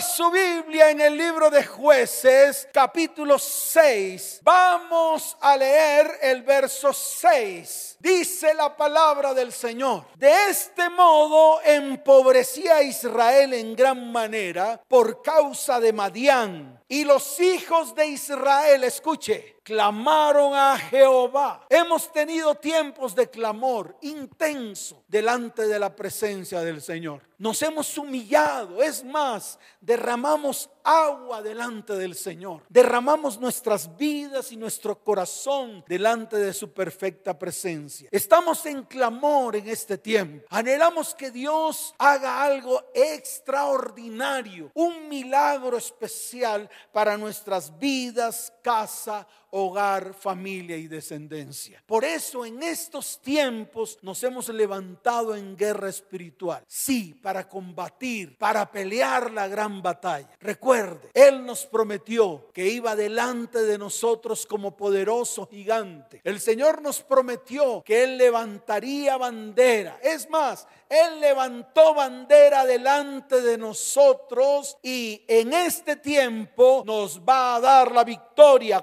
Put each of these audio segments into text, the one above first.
Su Biblia en el libro de jueces, capítulo 6. Vamos a leer el verso 6. Dice la palabra del Señor. De este modo empobrecía a Israel en gran manera por causa de Madián. Y los hijos de Israel, escuche, clamaron a Jehová. Hemos tenido tiempos de clamor intenso delante de la presencia del Señor. Nos hemos humillado, es más, derramamos agua delante del Señor. Derramamos nuestras vidas y nuestro corazón delante de su perfecta presencia. Estamos en clamor en este tiempo. Anhelamos que Dios haga algo extraordinario, un milagro especial para nuestras vidas, casa, hogar, familia y descendencia. Por eso en estos tiempos nos hemos levantado en guerra espiritual. Sí, para combatir, para pelear la gran batalla. Recuerde, Él nos prometió que iba delante de nosotros como poderoso gigante. El Señor nos prometió que Él levantaría bandera. Es más, Él levantó bandera delante de nosotros y en este tiempo nos va a dar la victoria.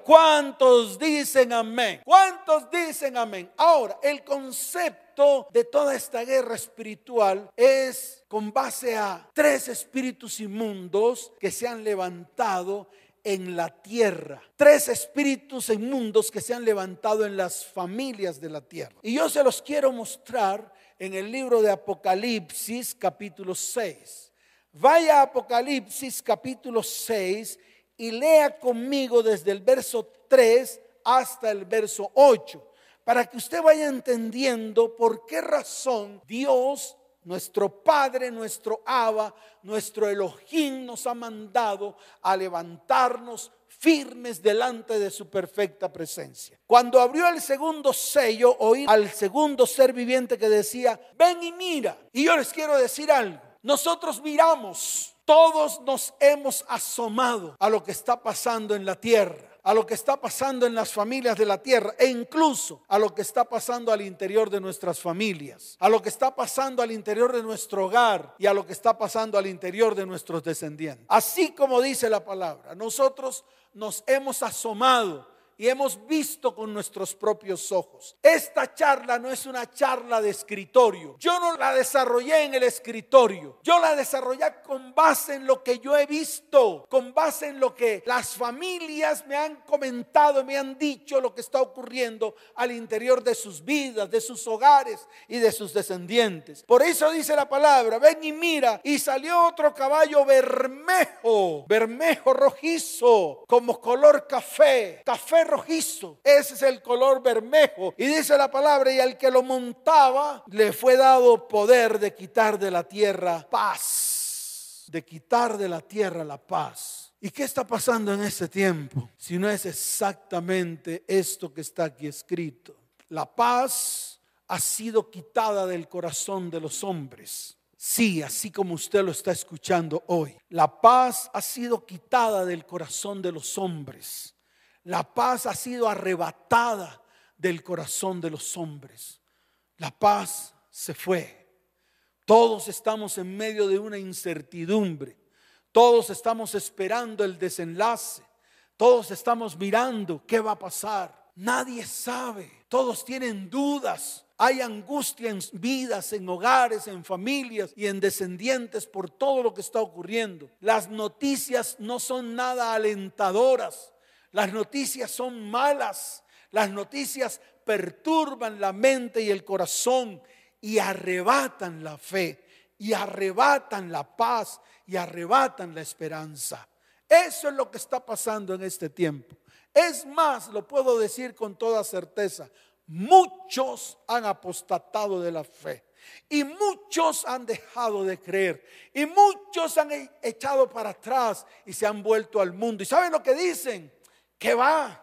¿Cuántos dicen amén? ¿Cuántos dicen amén? Ahora, el concepto de toda esta guerra espiritual es con base a tres espíritus inmundos que se han levantado en la tierra. Tres espíritus inmundos que se han levantado en las familias de la tierra. Y yo se los quiero mostrar en el libro de Apocalipsis capítulo 6. Vaya a Apocalipsis capítulo 6 y lea conmigo desde el verso 3 hasta el verso 8, para que usted vaya entendiendo por qué razón Dios, nuestro Padre, nuestro Abba, nuestro Elohim nos ha mandado a levantarnos firmes delante de su perfecta presencia. Cuando abrió el segundo sello, oí al segundo ser viviente que decía, ven y mira. Y yo les quiero decir algo, nosotros miramos, todos nos hemos asomado a lo que está pasando en la tierra a lo que está pasando en las familias de la tierra e incluso a lo que está pasando al interior de nuestras familias, a lo que está pasando al interior de nuestro hogar y a lo que está pasando al interior de nuestros descendientes. Así como dice la palabra, nosotros nos hemos asomado y hemos visto con nuestros propios ojos. Esta charla no es una charla de escritorio. Yo no la desarrollé en el escritorio. Yo la desarrollé con base en lo que yo he visto, con base en lo que las familias me han comentado, me han dicho lo que está ocurriendo al interior de sus vidas, de sus hogares y de sus descendientes. Por eso dice la palabra, ven y mira, y salió otro caballo bermejo, bermejo rojizo, como color café, café rojizo. Ese es el color bermejo. Y dice la palabra, y al que lo montaba le fue dado poder de quitar de la tierra paz. De quitar de la tierra la paz. ¿Y qué está pasando en este tiempo? Si no es exactamente esto que está aquí escrito. La paz ha sido quitada del corazón de los hombres. Sí, así como usted lo está escuchando hoy. La paz ha sido quitada del corazón de los hombres. La paz ha sido arrebatada del corazón de los hombres. La paz se fue. Todos estamos en medio de una incertidumbre. Todos estamos esperando el desenlace. Todos estamos mirando qué va a pasar. Nadie sabe. Todos tienen dudas. Hay angustia en vidas, en hogares, en familias y en descendientes por todo lo que está ocurriendo. Las noticias no son nada alentadoras. Las noticias son malas. Las noticias perturban la mente y el corazón y arrebatan la fe y arrebatan la paz y arrebatan la esperanza. Eso es lo que está pasando en este tiempo. Es más, lo puedo decir con toda certeza, muchos han apostatado de la fe. Y muchos han dejado de creer. Y muchos han echado para atrás y se han vuelto al mundo. ¿Y saben lo que dicen? ¿Qué va?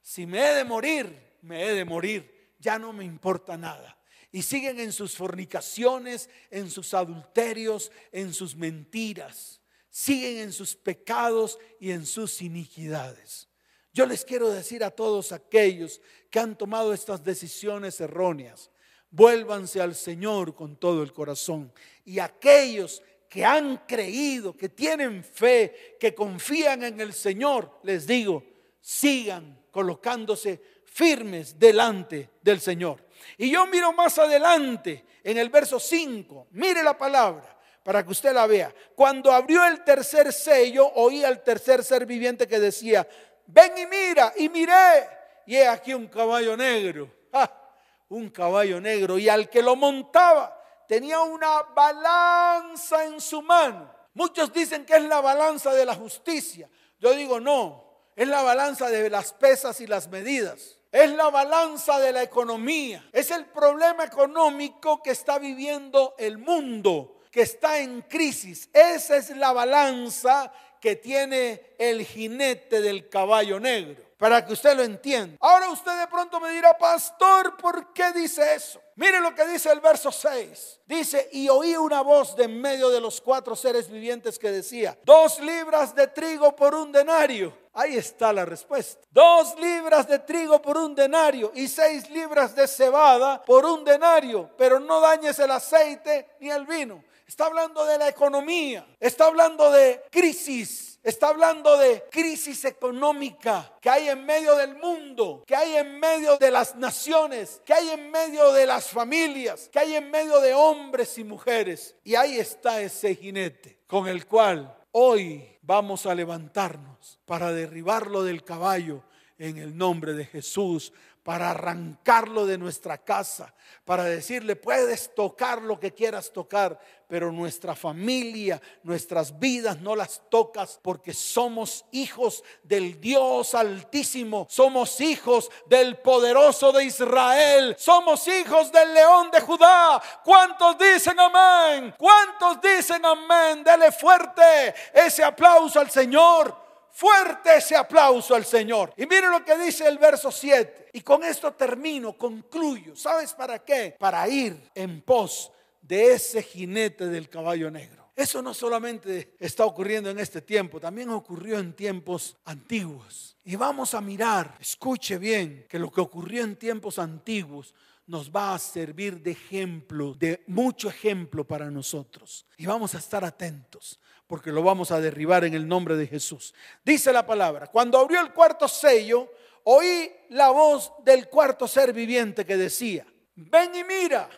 Si me he de morir, me he de morir. Ya no me importa nada. Y siguen en sus fornicaciones, en sus adulterios, en sus mentiras. Siguen en sus pecados y en sus iniquidades. Yo les quiero decir a todos aquellos que han tomado estas decisiones erróneas, vuélvanse al Señor con todo el corazón. Y aquellos que han creído, que tienen fe, que confían en el Señor, les digo, sigan colocándose firmes delante del Señor. Y yo miro más adelante en el verso 5, mire la palabra para que usted la vea. Cuando abrió el tercer sello, oí al tercer ser viviente que decía, ven y mira, y miré, y he aquí un caballo negro, un caballo negro, y al que lo montaba tenía una balanza en su mano. Muchos dicen que es la balanza de la justicia. Yo digo, no, es la balanza de las pesas y las medidas. Es la balanza de la economía. Es el problema económico que está viviendo el mundo, que está en crisis. Esa es la balanza que tiene el jinete del caballo negro para que usted lo entienda. Ahora usted de pronto me dirá, pastor, ¿por qué dice eso? Mire lo que dice el verso 6. Dice, y oí una voz de en medio de los cuatro seres vivientes que decía, dos libras de trigo por un denario. Ahí está la respuesta. Dos libras de trigo por un denario y seis libras de cebada por un denario, pero no dañes el aceite ni el vino. Está hablando de la economía, está hablando de crisis Está hablando de crisis económica que hay en medio del mundo, que hay en medio de las naciones, que hay en medio de las familias, que hay en medio de hombres y mujeres. Y ahí está ese jinete con el cual hoy vamos a levantarnos para derribarlo del caballo en el nombre de Jesús, para arrancarlo de nuestra casa, para decirle, puedes tocar lo que quieras tocar, pero nuestra familia, nuestras vidas no las tocas porque somos hijos del Dios altísimo, somos hijos del poderoso de Israel, somos hijos del león de Judá. ¿Cuántos dicen amén? ¿Cuántos dicen amén? Dele fuerte ese aplauso al Señor. Fuerte ese aplauso al Señor. Y mire lo que dice el verso 7. Y con esto termino, concluyo. ¿Sabes para qué? Para ir en pos de ese jinete del caballo negro. Eso no solamente está ocurriendo en este tiempo, también ocurrió en tiempos antiguos. Y vamos a mirar, escuche bien, que lo que ocurrió en tiempos antiguos nos va a servir de ejemplo, de mucho ejemplo para nosotros. Y vamos a estar atentos porque lo vamos a derribar en el nombre de Jesús. Dice la palabra, cuando abrió el cuarto sello, oí la voz del cuarto ser viviente que decía, ven y mira,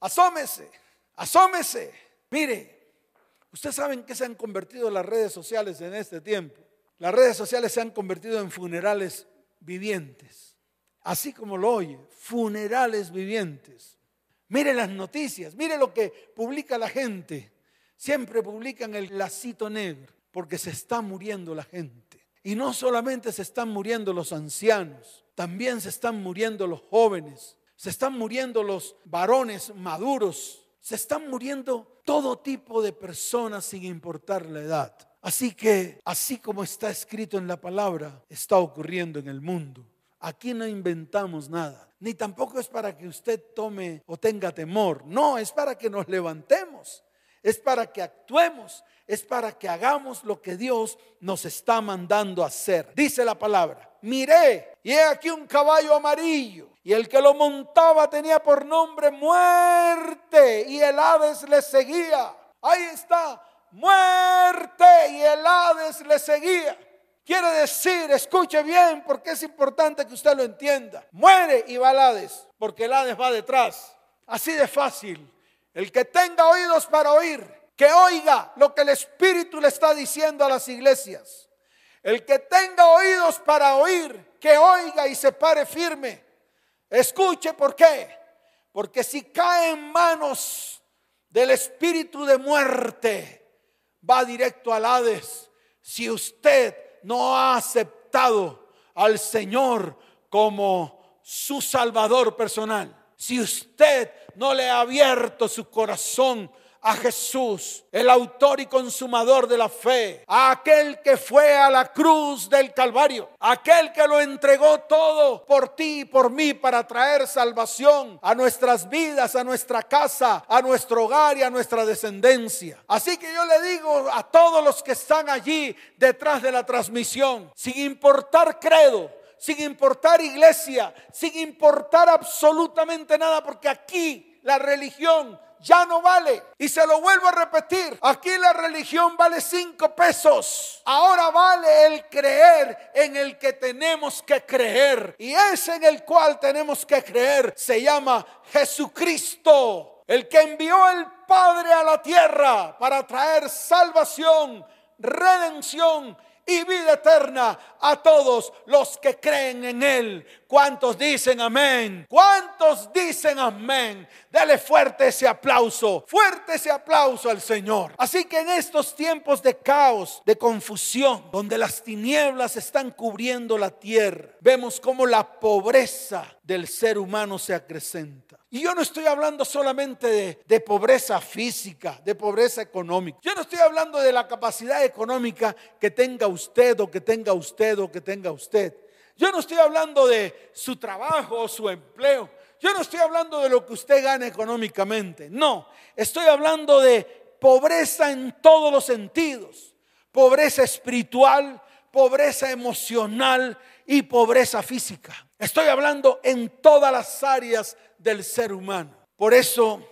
asómese, asómese. Mire, ustedes saben que se han convertido las redes sociales en este tiempo. Las redes sociales se han convertido en funerales vivientes. Así como lo oye, funerales vivientes. Mire las noticias, mire lo que publica la gente siempre publican el lacito negro, porque se está muriendo la gente. Y no solamente se están muriendo los ancianos, también se están muriendo los jóvenes, se están muriendo los varones maduros, se están muriendo todo tipo de personas sin importar la edad. Así que, así como está escrito en la palabra, está ocurriendo en el mundo. Aquí no inventamos nada, ni tampoco es para que usted tome o tenga temor, no, es para que nos levantemos es para que actuemos, es para que hagamos lo que Dios nos está mandando hacer. Dice la palabra, miré y he aquí un caballo amarillo y el que lo montaba tenía por nombre muerte y el Hades le seguía. Ahí está, muerte y el Hades le seguía. Quiere decir, escuche bien porque es importante que usted lo entienda. Muere y va al Hades, porque el Hades va detrás. Así de fácil. El que tenga oídos para oír, que oiga lo que el Espíritu le está diciendo a las iglesias. El que tenga oídos para oír, que oiga y se pare firme. Escuche por qué. Porque si cae en manos del espíritu de muerte, va directo al Hades. Si usted no ha aceptado al Señor como su Salvador personal. Si usted no le ha abierto su corazón a Jesús, el autor y consumador de la fe, a aquel que fue a la cruz del Calvario, aquel que lo entregó todo por ti y por mí para traer salvación a nuestras vidas, a nuestra casa, a nuestro hogar y a nuestra descendencia. Así que yo le digo a todos los que están allí detrás de la transmisión, sin importar credo, sin importar iglesia, sin importar absolutamente nada, porque aquí la religión ya no vale. Y se lo vuelvo a repetir, aquí la religión vale cinco pesos. Ahora vale el creer en el que tenemos que creer. Y ese en el cual tenemos que creer se llama Jesucristo, el que envió el Padre a la tierra para traer salvación, redención y vida eterna a todos los que creen en Él. ¿Cuántos dicen amén? ¿Cuántos dicen amén? Dele fuerte ese aplauso, fuerte ese aplauso al Señor. Así que en estos tiempos de caos, de confusión, donde las tinieblas están cubriendo la tierra, vemos cómo la pobreza del ser humano se acrecenta. Y yo no estoy hablando solamente de, pobreza física, de pobreza económica. Yo no estoy hablando de la capacidad económica que tenga usted o que tenga usted o que tenga usted. Yo no estoy hablando de su trabajo o su empleo. Yo no estoy hablando de lo que usted gana económicamente. No, estoy hablando de pobreza en todos los sentidos. Pobreza espiritual, pobreza emocional y pobreza física. Estoy hablando en todas las áreas del ser humano. Por eso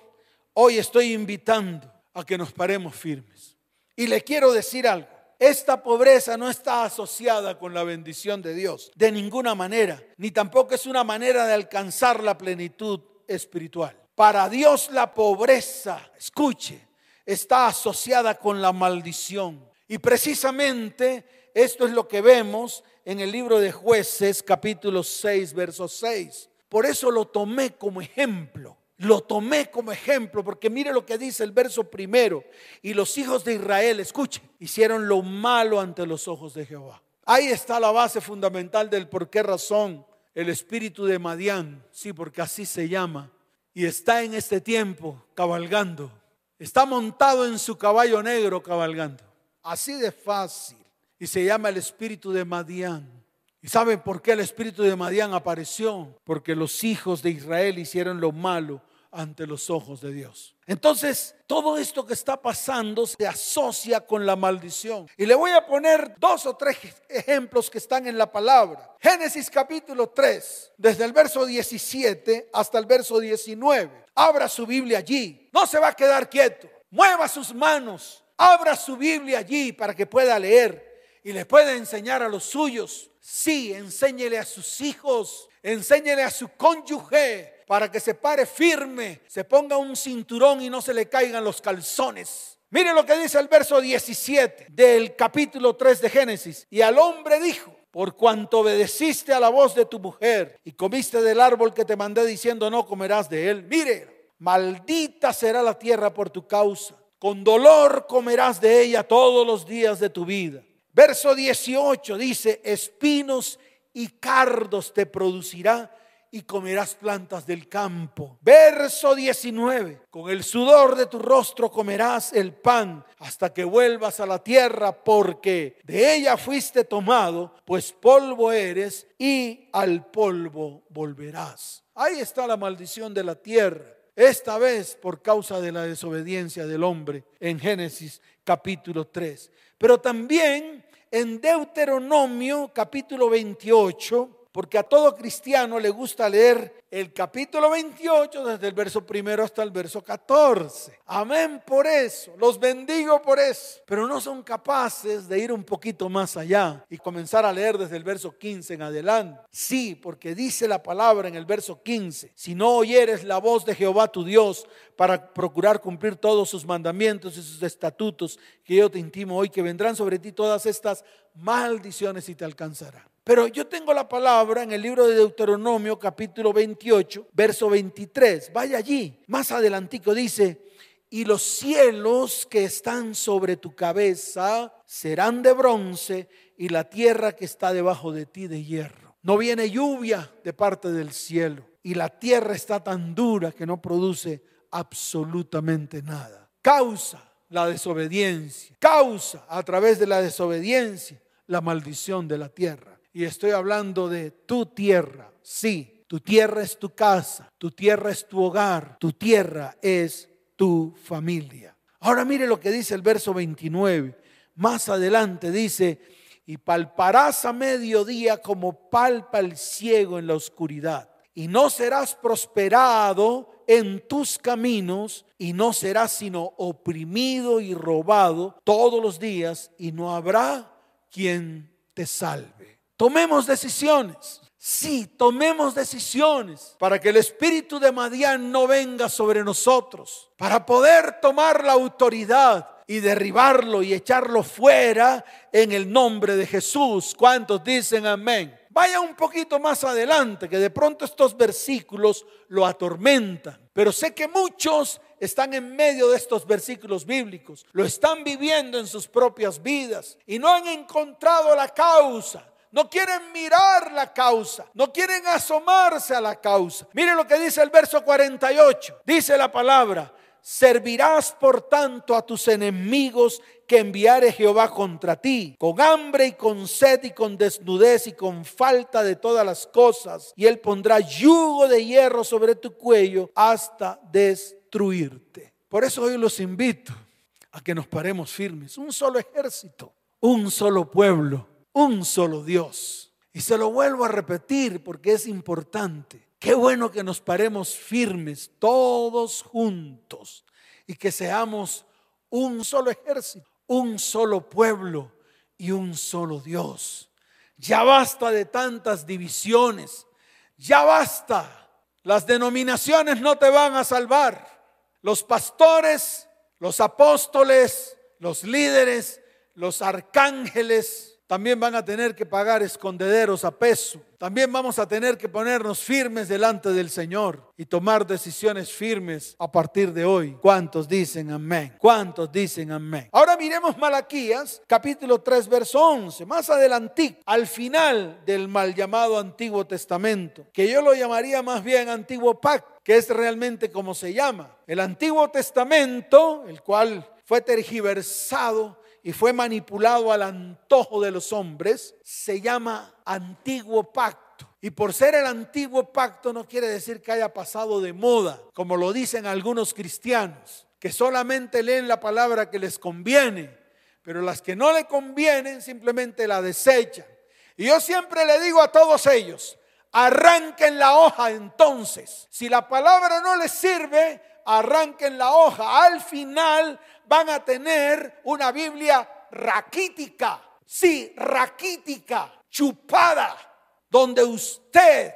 hoy estoy invitando a que nos paremos firmes. Y le quiero decir algo. Esta pobreza no está asociada con la bendición de Dios de ninguna manera, ni tampoco es una manera de alcanzar la plenitud espiritual. Para Dios la pobreza, escuche, está asociada con la maldición. Y precisamente esto es lo que vemos en el libro de jueces capítulo 6, verso 6. Por eso lo tomé como ejemplo. Lo tomé como ejemplo porque mire lo que dice el verso primero. Y los hijos de Israel, escuchen, hicieron lo malo ante los ojos de Jehová. Ahí está la base fundamental del por qué razón el espíritu de Madián, sí, porque así se llama, y está en este tiempo cabalgando. Está montado en su caballo negro cabalgando. Así de fácil. Y se llama el espíritu de Madián. ¿Y saben por qué el espíritu de Madián apareció? Porque los hijos de Israel hicieron lo malo ante los ojos de Dios. Entonces, todo esto que está pasando se asocia con la maldición. Y le voy a poner dos o tres ejemplos que están en la palabra. Génesis capítulo 3, desde el verso 17 hasta el verso 19. Abra su Biblia allí. No se va a quedar quieto. Mueva sus manos. Abra su Biblia allí para que pueda leer y le pueda enseñar a los suyos Sí, enséñele a sus hijos, enséñele a su cónyuge para que se pare firme, se ponga un cinturón y no se le caigan los calzones. Mire lo que dice el verso 17 del capítulo 3 de Génesis. Y al hombre dijo, por cuanto obedeciste a la voz de tu mujer y comiste del árbol que te mandé diciendo no comerás de él, mire, maldita será la tierra por tu causa. Con dolor comerás de ella todos los días de tu vida. Verso 18 dice, espinos y cardos te producirá y comerás plantas del campo. Verso 19, con el sudor de tu rostro comerás el pan hasta que vuelvas a la tierra, porque de ella fuiste tomado, pues polvo eres y al polvo volverás. Ahí está la maldición de la tierra. Esta vez por causa de la desobediencia del hombre en Génesis capítulo 3. Pero también en Deuteronomio capítulo 28, porque a todo cristiano le gusta leer el capítulo 28 desde el verso primero hasta el verso 14. Amén por eso, los bendigo por eso, pero no son capaces de ir un poquito más allá y comenzar a leer desde el verso 15 en adelante. Sí, porque dice la palabra en el verso 15, si no oyeres la voz de Jehová tu Dios para procurar cumplir todos sus mandamientos y sus estatutos que yo te intimo hoy, que vendrán sobre ti todas estas maldiciones y te alcanzarán. Pero yo tengo la palabra en el libro de Deuteronomio capítulo 28, verso 23. Vaya allí. Más adelantico dice, y los cielos que están sobre tu cabeza serán de bronce y la tierra que está debajo de ti de hierro. No viene lluvia de parte del cielo y la tierra está tan dura que no produce absolutamente nada. Causa la desobediencia, causa a través de la desobediencia la maldición de la tierra. Y estoy hablando de tu tierra. Sí, tu tierra es tu casa, tu tierra es tu hogar, tu tierra es tu familia. Ahora mire lo que dice el verso 29. Más adelante dice, y palparás a mediodía como palpa el ciego en la oscuridad y no serás prosperado en tus caminos y no serás sino oprimido y robado todos los días y no habrá quien te salve. Tomemos decisiones. Sí, tomemos decisiones para que el espíritu de Madián no venga sobre nosotros, para poder tomar la autoridad y derribarlo y echarlo fuera en el nombre de Jesús. ¿Cuántos dicen amén? Vaya un poquito más adelante, que de pronto estos versículos lo atormentan. Pero sé que muchos están en medio de estos versículos bíblicos, lo están viviendo en sus propias vidas y no han encontrado la causa. No quieren mirar la causa, no quieren asomarse a la causa. Mire lo que dice el verso 48. Dice la palabra, servirás por tanto a tus enemigos que enviare Jehová contra ti, con hambre y con sed y con desnudez y con falta de todas las cosas, y él pondrá yugo de hierro sobre tu cuello hasta destruirte. Por eso hoy los invito a que nos paremos firmes, un solo ejército, un solo pueblo, un solo Dios. Y se lo vuelvo a repetir porque es importante. Qué bueno que nos paremos firmes todos juntos y que seamos un solo ejército, un solo pueblo y un solo Dios. Ya basta de tantas divisiones, ya basta. Las denominaciones no te van a salvar. Los pastores, los apóstoles, los líderes, los arcángeles, también van a tener que pagar escondederos a peso. También vamos a tener que ponernos firmes delante del Señor y tomar decisiones firmes a partir de hoy. ¿Cuántos dicen amén? ¿Cuántos dicen amén? Ahora miremos Malaquías, capítulo 3, verso 11. Más adelante, al final del mal llamado Antiguo Testamento, que yo lo llamaría más bien Antiguo Pacto, que es realmente como se llama. El Antiguo Testamento, el cual fue tergiversado y fue manipulado al antojo de los hombres, se llama antiguo pacto. Y por ser el antiguo pacto no quiere decir que haya pasado de moda, como lo dicen algunos cristianos, que solamente leen la palabra que les conviene, pero las que no le convienen simplemente la desechan. Y yo siempre le digo a todos ellos, arranquen la hoja entonces. Si la palabra no les sirve, arranquen la hoja. Al final van a tener una Biblia raquítica. Sí, raquítica, chupada, donde usted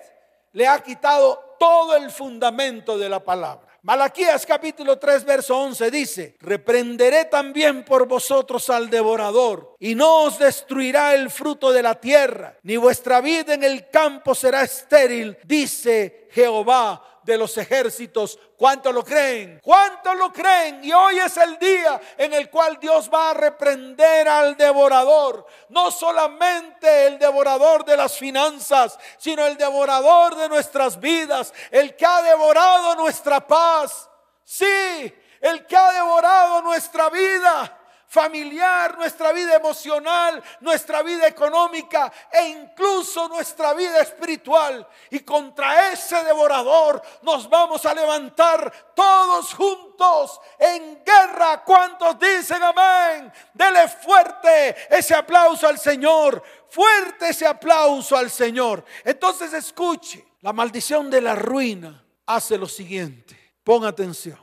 le ha quitado todo el fundamento de la palabra. Malaquías capítulo 3 verso 11 dice, reprenderé también por vosotros al devorador y no os destruirá el fruto de la tierra, ni vuestra vida en el campo será estéril, dice Jehová de los ejércitos. ¿Cuánto lo creen? ¿Cuánto lo creen? Y hoy es el día en el cual Dios va a reprender al devorador. No solamente el devorador de las finanzas, sino el devorador de nuestras vidas. El que ha devorado nuestra paz. Sí, el que ha devorado nuestra vida familiar, nuestra vida emocional, nuestra vida económica e incluso nuestra vida espiritual. Y contra ese devorador nos vamos a levantar todos juntos en guerra. ¿Cuántos dicen amén? Dele fuerte ese aplauso al Señor. Fuerte ese aplauso al Señor. Entonces escuche, la maldición de la ruina hace lo siguiente. Ponga atención.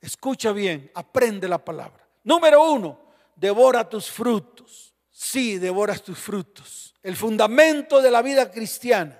Escucha bien, aprende la palabra. Número uno, devora tus frutos. Sí, devoras tus frutos. El fundamento de la vida cristiana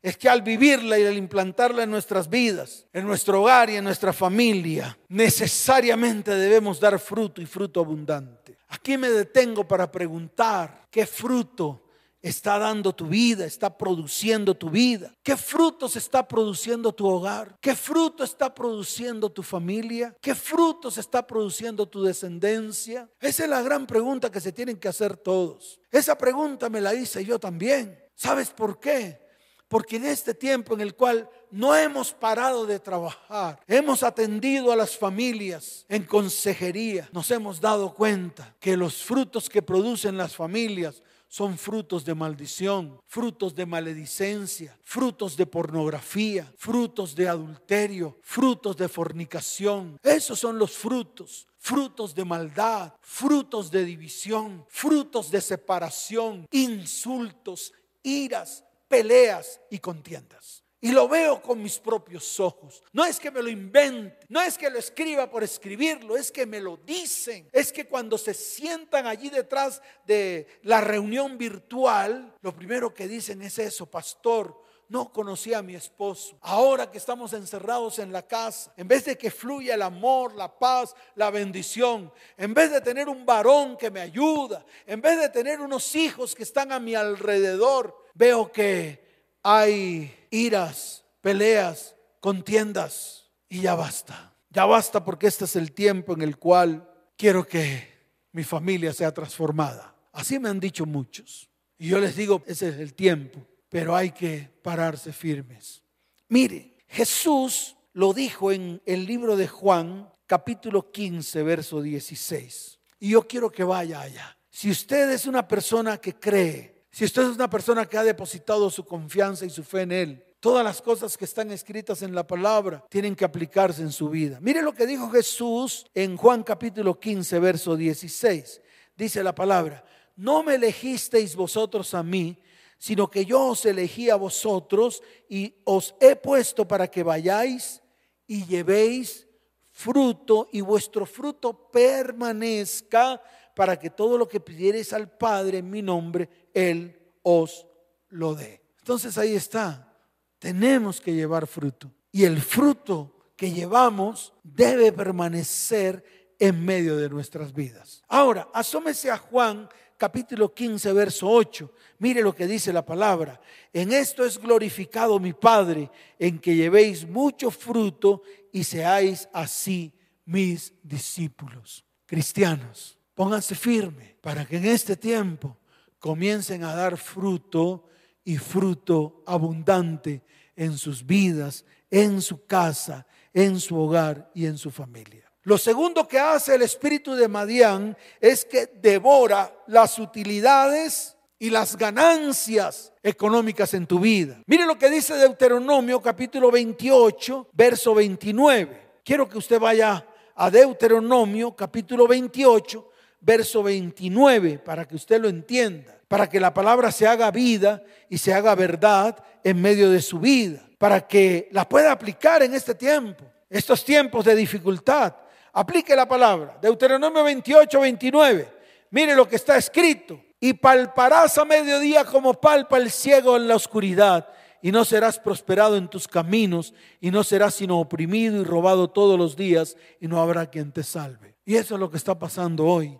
es que al vivirla y al implantarla en nuestras vidas, en nuestro hogar y en nuestra familia, necesariamente debemos dar fruto y fruto abundante. Aquí me detengo para preguntar qué fruto está dando tu vida, está produciendo tu vida? ¿Qué frutos está produciendo tu hogar? ¿Qué fruto está produciendo tu familia? ¿Qué frutos está produciendo tu descendencia? Esa es la gran pregunta que se tienen que hacer todos. Esa pregunta me la hice yo también. ¿Sabes por qué? Porque en este tiempo en el cual no hemos parado de trabajar, hemos atendido a las familias en consejería, nos hemos dado cuenta que los frutos que producen las familias son frutos de maldición, frutos de maledicencia, frutos de pornografía, frutos de adulterio, frutos de fornicación. Esos son los frutos frutos de maldad, frutos de división, frutos de separación, insultos, iras, peleas y contiendas. Y lo veo con mis propios ojos. No es que me lo invente, no es que lo escriba por escribirlo, es que me lo dicen. Es que cuando se sientan allí detrás de la reunión virtual, lo primero que dicen es eso, pastor, no conocía a mi esposo. Ahora que estamos encerrados en la casa, en vez de que fluya el amor, la paz, la bendición, en vez de tener un varón que me ayuda, en vez de tener unos hijos que están a mi alrededor, veo que hay iras, peleas, contiendas y ya basta. Ya basta porque este es el tiempo en el cual quiero que mi familia sea transformada. Así me han dicho muchos. Y yo les digo, ese es el tiempo, pero hay que pararse firmes. Mire, Jesús lo dijo en el libro de Juan, capítulo 15, verso 16. Y yo quiero que vaya allá. Si usted es una persona que cree si usted es una persona que ha depositado su confianza y su fe en Él, todas las cosas que están escritas en la palabra tienen que aplicarse en su vida. Mire lo que dijo Jesús en Juan capítulo 15, verso 16. Dice la palabra, no me elegisteis vosotros a mí, sino que yo os elegí a vosotros y os he puesto para que vayáis y llevéis fruto y vuestro fruto permanezca para que todo lo que pidiereis al Padre en mi nombre, Él os lo dé. Entonces ahí está. Tenemos que llevar fruto. Y el fruto que llevamos debe permanecer en medio de nuestras vidas. Ahora, asómese a Juan capítulo 15, verso 8. Mire lo que dice la palabra. En esto es glorificado mi Padre, en que llevéis mucho fruto y seáis así mis discípulos. Cristianos, Pónganse firme para que en este tiempo comiencen a dar fruto y fruto abundante en sus vidas, en su casa, en su hogar y en su familia. Lo segundo que hace el espíritu de Madián es que devora las utilidades y las ganancias económicas en tu vida. Mire lo que dice Deuteronomio capítulo 28, verso 29. Quiero que usted vaya a Deuteronomio capítulo 28, verso 29, para que usted lo entienda, para que la palabra se haga vida y se haga verdad en medio de su vida, para que la pueda aplicar en este tiempo, estos tiempos de dificultad. Aplique la palabra. Deuteronomio 28, 29. Mire lo que está escrito. Y palparás a mediodía como palpa el ciego en la oscuridad y no serás prosperado en tus caminos, y no serás sino oprimido y robado todos los días, y no habrá quien te salve. Y eso es lo que está pasando hoy.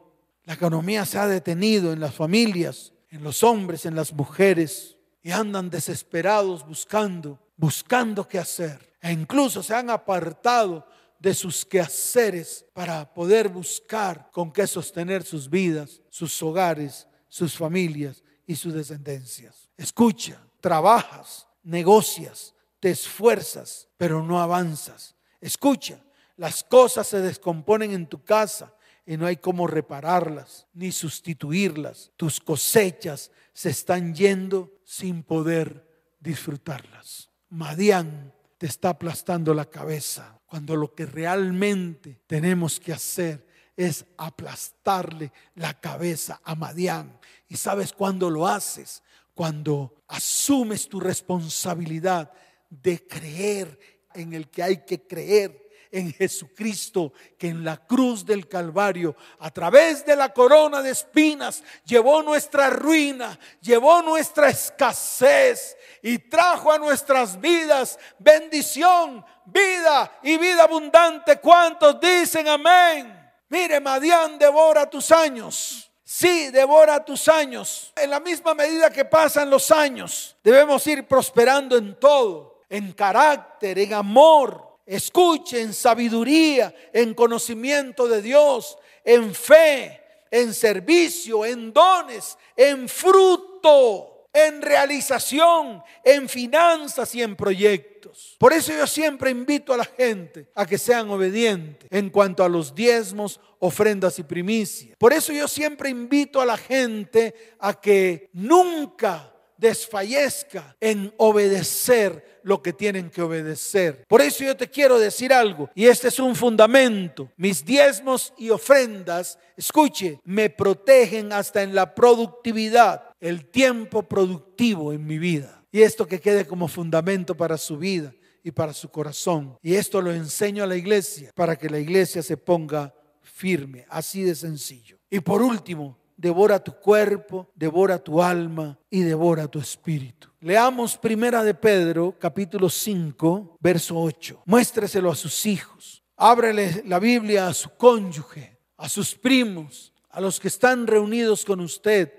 La economía se ha detenido en las familias, en los hombres, en las mujeres, y andan desesperados buscando, buscando qué hacer. E incluso se han apartado de sus quehaceres para poder buscar con qué sostener sus vidas, sus hogares, sus familias y sus descendencias. Escucha, trabajas, negocias, te esfuerzas, pero no avanzas. Escucha, las cosas se descomponen en tu casa, y no hay cómo repararlas ni sustituirlas. Tus cosechas se están yendo sin poder disfrutarlas. Madián te está aplastando la cabeza cuando lo que realmente tenemos que hacer es aplastarle la cabeza a Madián. ¿Y sabes cuándo lo haces? Cuando asumes tu responsabilidad de creer en el que hay que creer en Jesucristo, que en la cruz del Calvario, a través de la corona de espinas, llevó nuestra ruina, llevó nuestra escasez y trajo a nuestras vidas bendición, vida y vida abundante. ¿Cuántos dicen amén? Mire, Madián devora tus años. Sí, devora tus años. En la misma medida que pasan los años, debemos ir prosperando en todo, en carácter, en amor, Escuche en sabiduría, en conocimiento de Dios, en fe, en servicio, en dones, en fruto, en realización, en finanzas y en proyectos. Por eso yo siempre invito a la gente a que sean obedientes en cuanto a los diezmos, ofrendas y primicias. Por eso yo siempre invito a la gente a que nunca desfallezca en obedecer lo que tienen que obedecer. Por eso yo te quiero decir algo, y este es un fundamento. Mis diezmos y ofrendas, escuche, me protegen hasta en la productividad, el tiempo productivo en mi vida. Y esto que quede como fundamento para su vida y para su corazón. Y esto lo enseño a la iglesia para que la iglesia se ponga firme, así de sencillo. Y por último, devora tu cuerpo, devora tu alma y devora tu espíritu. Leamos primera de Pedro, capítulo 5, verso 8. Muéstreselo a sus hijos. Ábrele la Biblia a su cónyuge, a sus primos, a los que están reunidos con usted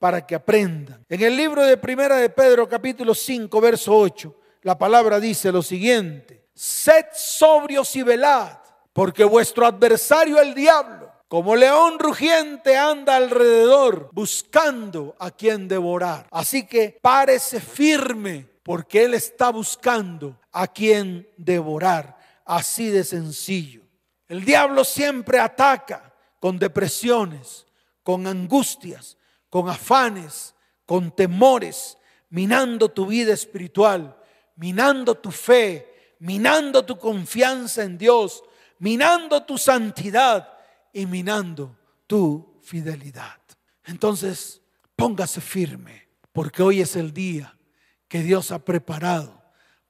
para que aprendan. En el libro de Primera de Pedro, capítulo 5, verso 8, la palabra dice lo siguiente, sed sobrios y velad, porque vuestro adversario el diablo, como león rugiente, anda alrededor buscando a quien devorar. Así que párese firme, porque él está buscando a quien devorar. Así de sencillo. El diablo siempre ataca con depresiones, con angustias, con afanes, con temores, minando tu vida espiritual minando tu fe, minando tu confianza en Dios, minando tu santidad y minando tu fidelidad. Entonces, póngase firme, porque hoy es el día que Dios ha preparado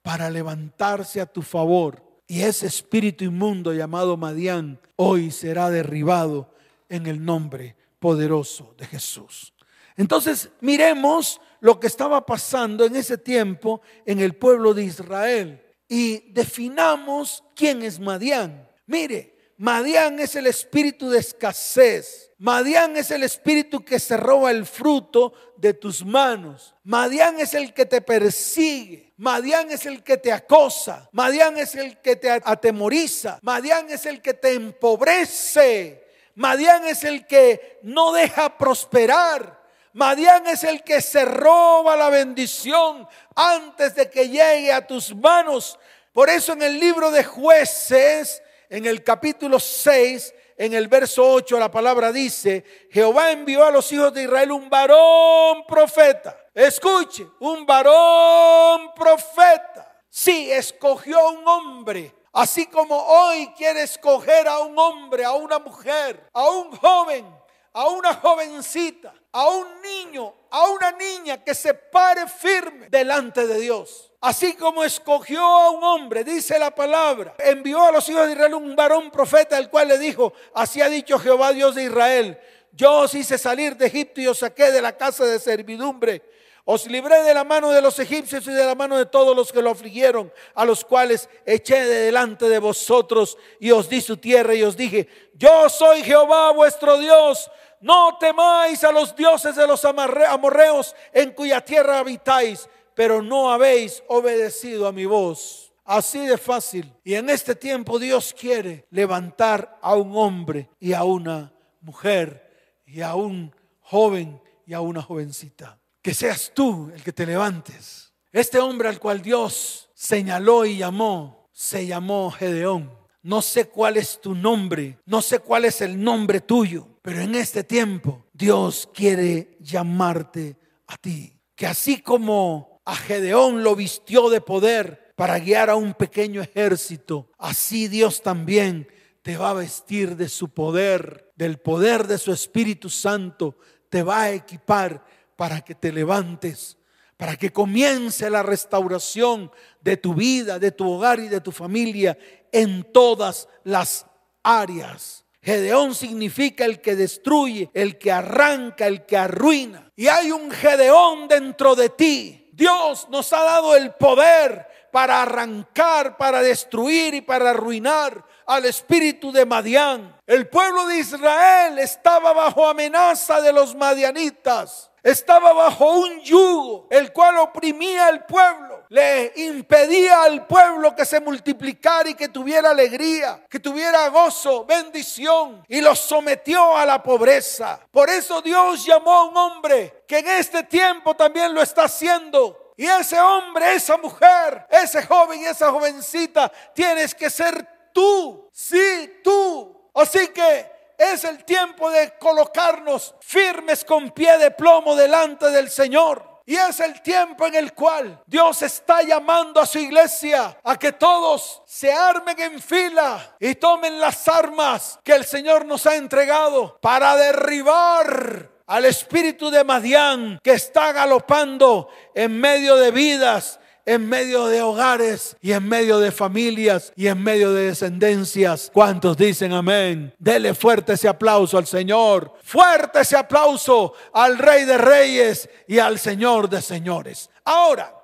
para levantarse a tu favor. Y ese espíritu inmundo llamado Madián hoy será derribado en el nombre poderoso de Jesús. Entonces, miremos lo que estaba pasando en ese tiempo en el pueblo de Israel y definamos quién es Madián. Mire, Madián es el espíritu de escasez. Madián es el espíritu que se roba el fruto de tus manos. Madián es el que te persigue. Madián es el que te acosa. Madián es el que te atemoriza. Madián es el que te empobrece. Madián es el que no deja prosperar. Madián es el que se roba la bendición antes de que llegue a tus manos. Por eso en el libro de jueces, en el capítulo 6, en el verso 8, la palabra dice, Jehová envió a los hijos de Israel un varón profeta. Escuche, un varón profeta. Sí, escogió a un hombre. Así como hoy quiere escoger a un hombre, a una mujer, a un joven, a una jovencita a un niño, a una niña que se pare firme delante de Dios. Así como escogió a un hombre, dice la palabra, envió a los hijos de Israel un varón profeta, el cual le dijo, así ha dicho Jehová Dios de Israel, yo os hice salir de Egipto y os saqué de la casa de servidumbre. Os libré de la mano de los egipcios y de la mano de todos los que lo afligieron, a los cuales eché de delante de vosotros y os di su tierra y os dije, yo soy Jehová vuestro Dios, no temáis a los dioses de los amorreos en cuya tierra habitáis, pero no habéis obedecido a mi voz. Así de fácil. Y en este tiempo Dios quiere levantar a un hombre y a una mujer y a un joven y a una jovencita. Que seas tú el que te levantes. Este hombre al cual Dios señaló y llamó, se llamó Gedeón. No sé cuál es tu nombre, no sé cuál es el nombre tuyo, pero en este tiempo Dios quiere llamarte a ti. Que así como a Gedeón lo vistió de poder para guiar a un pequeño ejército, así Dios también te va a vestir de su poder, del poder de su Espíritu Santo, te va a equipar para que te levantes, para que comience la restauración de tu vida, de tu hogar y de tu familia en todas las áreas. Gedeón significa el que destruye, el que arranca, el que arruina. Y hay un Gedeón dentro de ti. Dios nos ha dado el poder para arrancar, para destruir y para arruinar al espíritu de Madián. El pueblo de Israel estaba bajo amenaza de los madianitas estaba bajo un yugo, el cual oprimía al pueblo, le impedía al pueblo que se multiplicara y que tuviera alegría, que tuviera gozo, bendición, y los sometió a la pobreza. Por eso Dios llamó a un hombre que en este tiempo también lo está haciendo. Y ese hombre, esa mujer, ese joven y esa jovencita, tienes que ser tú, sí, tú. Así que es el tiempo de colocarnos firmes con pie de plomo delante del Señor. Y es el tiempo en el cual Dios está llamando a su iglesia a que todos se armen en fila y tomen las armas que el Señor nos ha entregado para derribar al espíritu de Madián que está galopando en medio de vidas en medio de hogares y en medio de familias y en medio de descendencias. ¿Cuántos dicen amén? Dele fuerte ese aplauso al Señor. Fuerte ese aplauso al Rey de Reyes y al Señor de Señores. Ahora,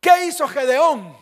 ¿qué hizo Gedeón?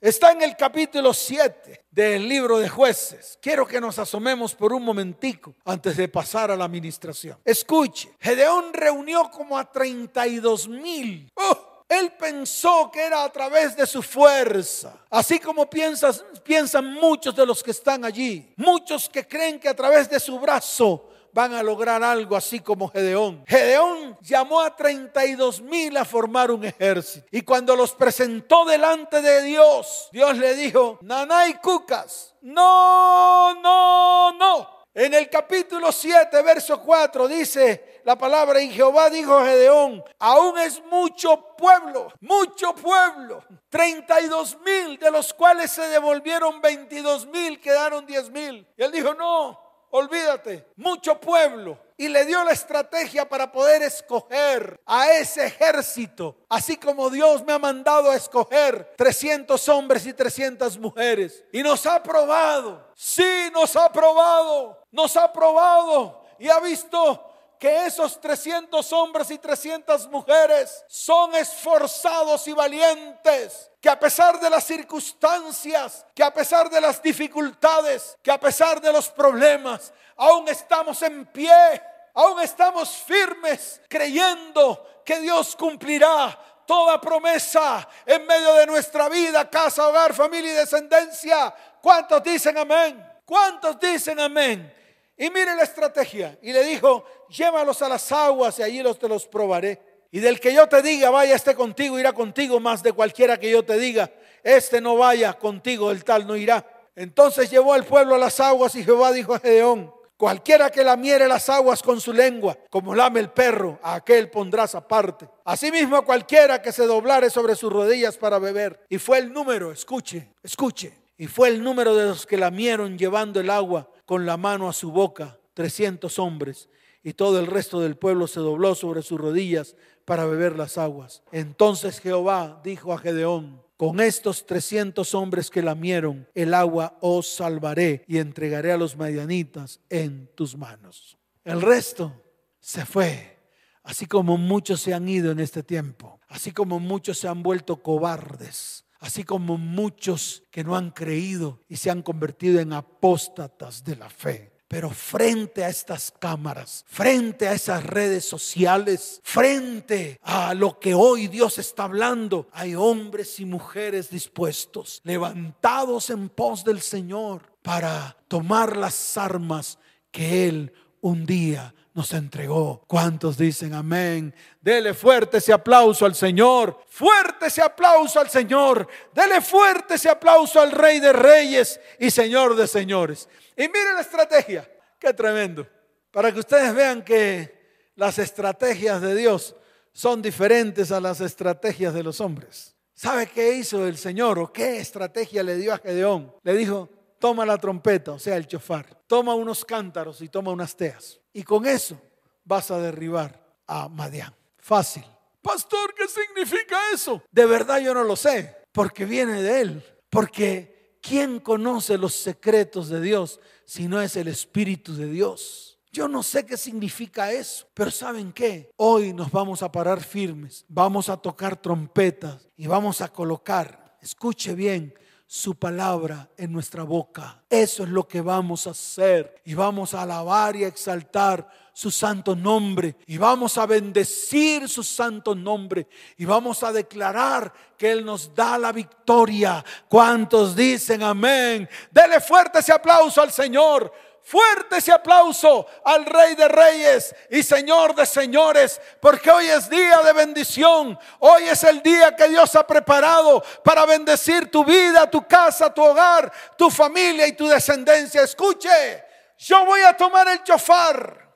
Está en el capítulo 7 del libro de jueces. Quiero que nos asomemos por un momentico antes de pasar a la administración. Escuche, Gedeón reunió como a 32 mil. ¡Oh! Él pensó que era a través de su fuerza, así como piensan muchos de los que están allí, muchos que creen que a través de su brazo van a lograr algo así como Gedeón. Gedeón llamó a 32 mil a formar un ejército. Y cuando los presentó delante de Dios, Dios le dijo, Nanay Cucas, no, no, no. En el capítulo 7, verso 4 dice la palabra, y Jehová dijo a Gedeón, aún es mucho pueblo, mucho pueblo, 32 mil, de los cuales se devolvieron 22 mil, quedaron 10 mil. Y él dijo, no, olvídate, mucho pueblo. Y le dio la estrategia para poder escoger a ese ejército, así como Dios me ha mandado a escoger 300 hombres y 300 mujeres. Y nos ha probado, sí, nos ha probado, nos ha probado y ha visto que esos 300 hombres y 300 mujeres son esforzados y valientes, que a pesar de las circunstancias, que a pesar de las dificultades, que a pesar de los problemas, aún estamos en pie, aún estamos firmes, creyendo que Dios cumplirá toda promesa en medio de nuestra vida, casa, hogar, familia y descendencia. ¿Cuántos dicen amén? ¿Cuántos dicen amén? Y mire la estrategia. Y le dijo, llévalos a las aguas y allí los te los probaré. Y del que yo te diga, vaya este contigo, irá contigo más de cualquiera que yo te diga. Este no vaya contigo, el tal no irá. Entonces llevó al pueblo a las aguas y Jehová dijo a Gedeón, cualquiera que lamiere las aguas con su lengua, como lame el perro, a aquel pondrás aparte. Asimismo cualquiera que se doblare sobre sus rodillas para beber. Y fue el número, escuche, escuche. Y fue el número de los que lamieron llevando el agua con la mano a su boca, 300 hombres, y todo el resto del pueblo se dobló sobre sus rodillas para beber las aguas. Entonces Jehová dijo a Gedeón, con estos 300 hombres que lamieron el agua os salvaré y entregaré a los medianitas en tus manos. El resto se fue, así como muchos se han ido en este tiempo, así como muchos se han vuelto cobardes así como muchos que no han creído y se han convertido en apóstatas de la fe. Pero frente a estas cámaras, frente a esas redes sociales, frente a lo que hoy Dios está hablando, hay hombres y mujeres dispuestos, levantados en pos del Señor para tomar las armas que Él un día nos entregó. ¿Cuántos dicen amén? Dele fuerte ese aplauso al Señor. Fuerte ese aplauso al Señor. Dele fuerte ese aplauso al Rey de Reyes y Señor de Señores. Y miren la estrategia. Qué tremendo. Para que ustedes vean que las estrategias de Dios son diferentes a las estrategias de los hombres. ¿Sabe qué hizo el Señor o qué estrategia le dio a Gedeón? Le dijo, toma la trompeta, o sea, el chofar, toma unos cántaros y toma unas teas. Y con eso vas a derribar a Madián. Fácil. Pastor, ¿qué significa eso? De verdad yo no lo sé, porque viene de él. Porque ¿quién conoce los secretos de Dios si no es el Espíritu de Dios? Yo no sé qué significa eso, pero ¿saben qué? Hoy nos vamos a parar firmes, vamos a tocar trompetas y vamos a colocar, escuche bien, su palabra en nuestra boca. Eso es lo que vamos a hacer. Y vamos a alabar y exaltar su santo nombre. Y vamos a bendecir su santo nombre. Y vamos a declarar que Él nos da la victoria. ¿Cuántos dicen amén? Dele fuerte ese aplauso al Señor. Fuerte ese aplauso al Rey de Reyes y Señor de Señores, porque hoy es día de bendición. Hoy es el día que Dios ha preparado para bendecir tu vida, tu casa, tu hogar, tu familia y tu descendencia. Escuche, yo voy a tomar el chofar,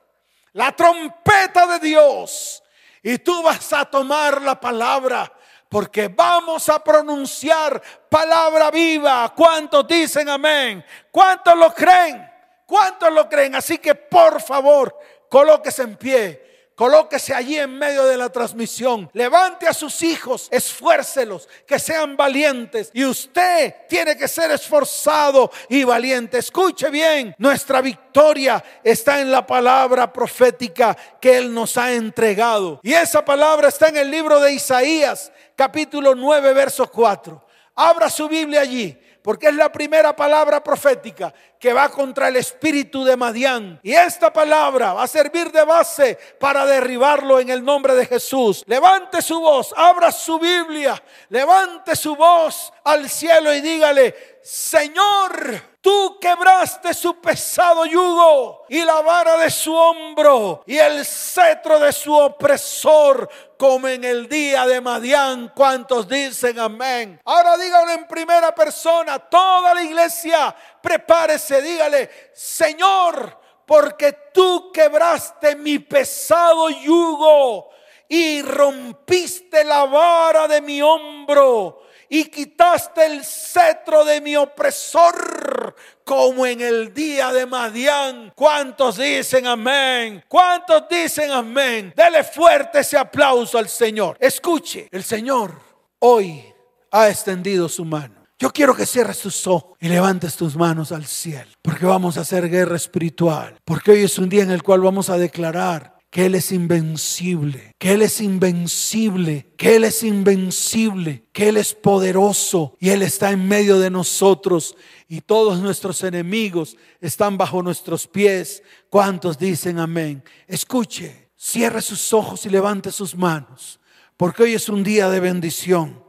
la trompeta de Dios, y tú vas a tomar la palabra porque vamos a pronunciar palabra viva. ¿Cuántos dicen amén? ¿Cuántos lo creen? ¿Cuántos lo creen? Así que por favor, colóquese en pie Colóquese allí en medio de la transmisión. Levante a sus hijos, esfuércelos, que sean valientes. Y usted tiene que ser esforzado y valiente. Escuche bien, nuestra victoria está en la palabra profética que Él nos ha entregado. Y esa palabra está en el libro de Isaías, capítulo 9, verso 4. Abra su Biblia allí porque es la primera palabra profética que va contra el espíritu de Madián. Y esta palabra va a servir de base para derribarlo en el nombre de Jesús. Levante su voz, abra su Biblia, levante su voz al cielo y dígale, Señor, Tú quebraste su pesado yugo y la vara de su hombro y el cetro de su opresor, como en el día de Madián. ¿Cuántos dicen amén? Ahora díganlo en primera persona. Toda la iglesia, prepárese, dígale, Señor, porque tú quebraste mi pesado yugo y rompiste la vara de mi hombro y quitaste el cetro de mi opresor como en el día de Madián. ¿Cuántos dicen amén? ¿Cuántos dicen amén? Dele fuerte ese aplauso al Señor. Escuche, el Señor hoy ha extendido su mano. Yo quiero que cierres tus ojos y levantes tus manos al cielo, porque vamos a hacer guerra espiritual, porque hoy es un día en el cual vamos a declarar que Él es invencible, que Él es invencible, que Él es invencible, que Él es poderoso y Él está en medio de nosotros y todos nuestros enemigos están bajo nuestros pies. ¿Cuántos dicen amén? Escuche, cierre sus ojos y levante sus manos, porque hoy es un día de bendición.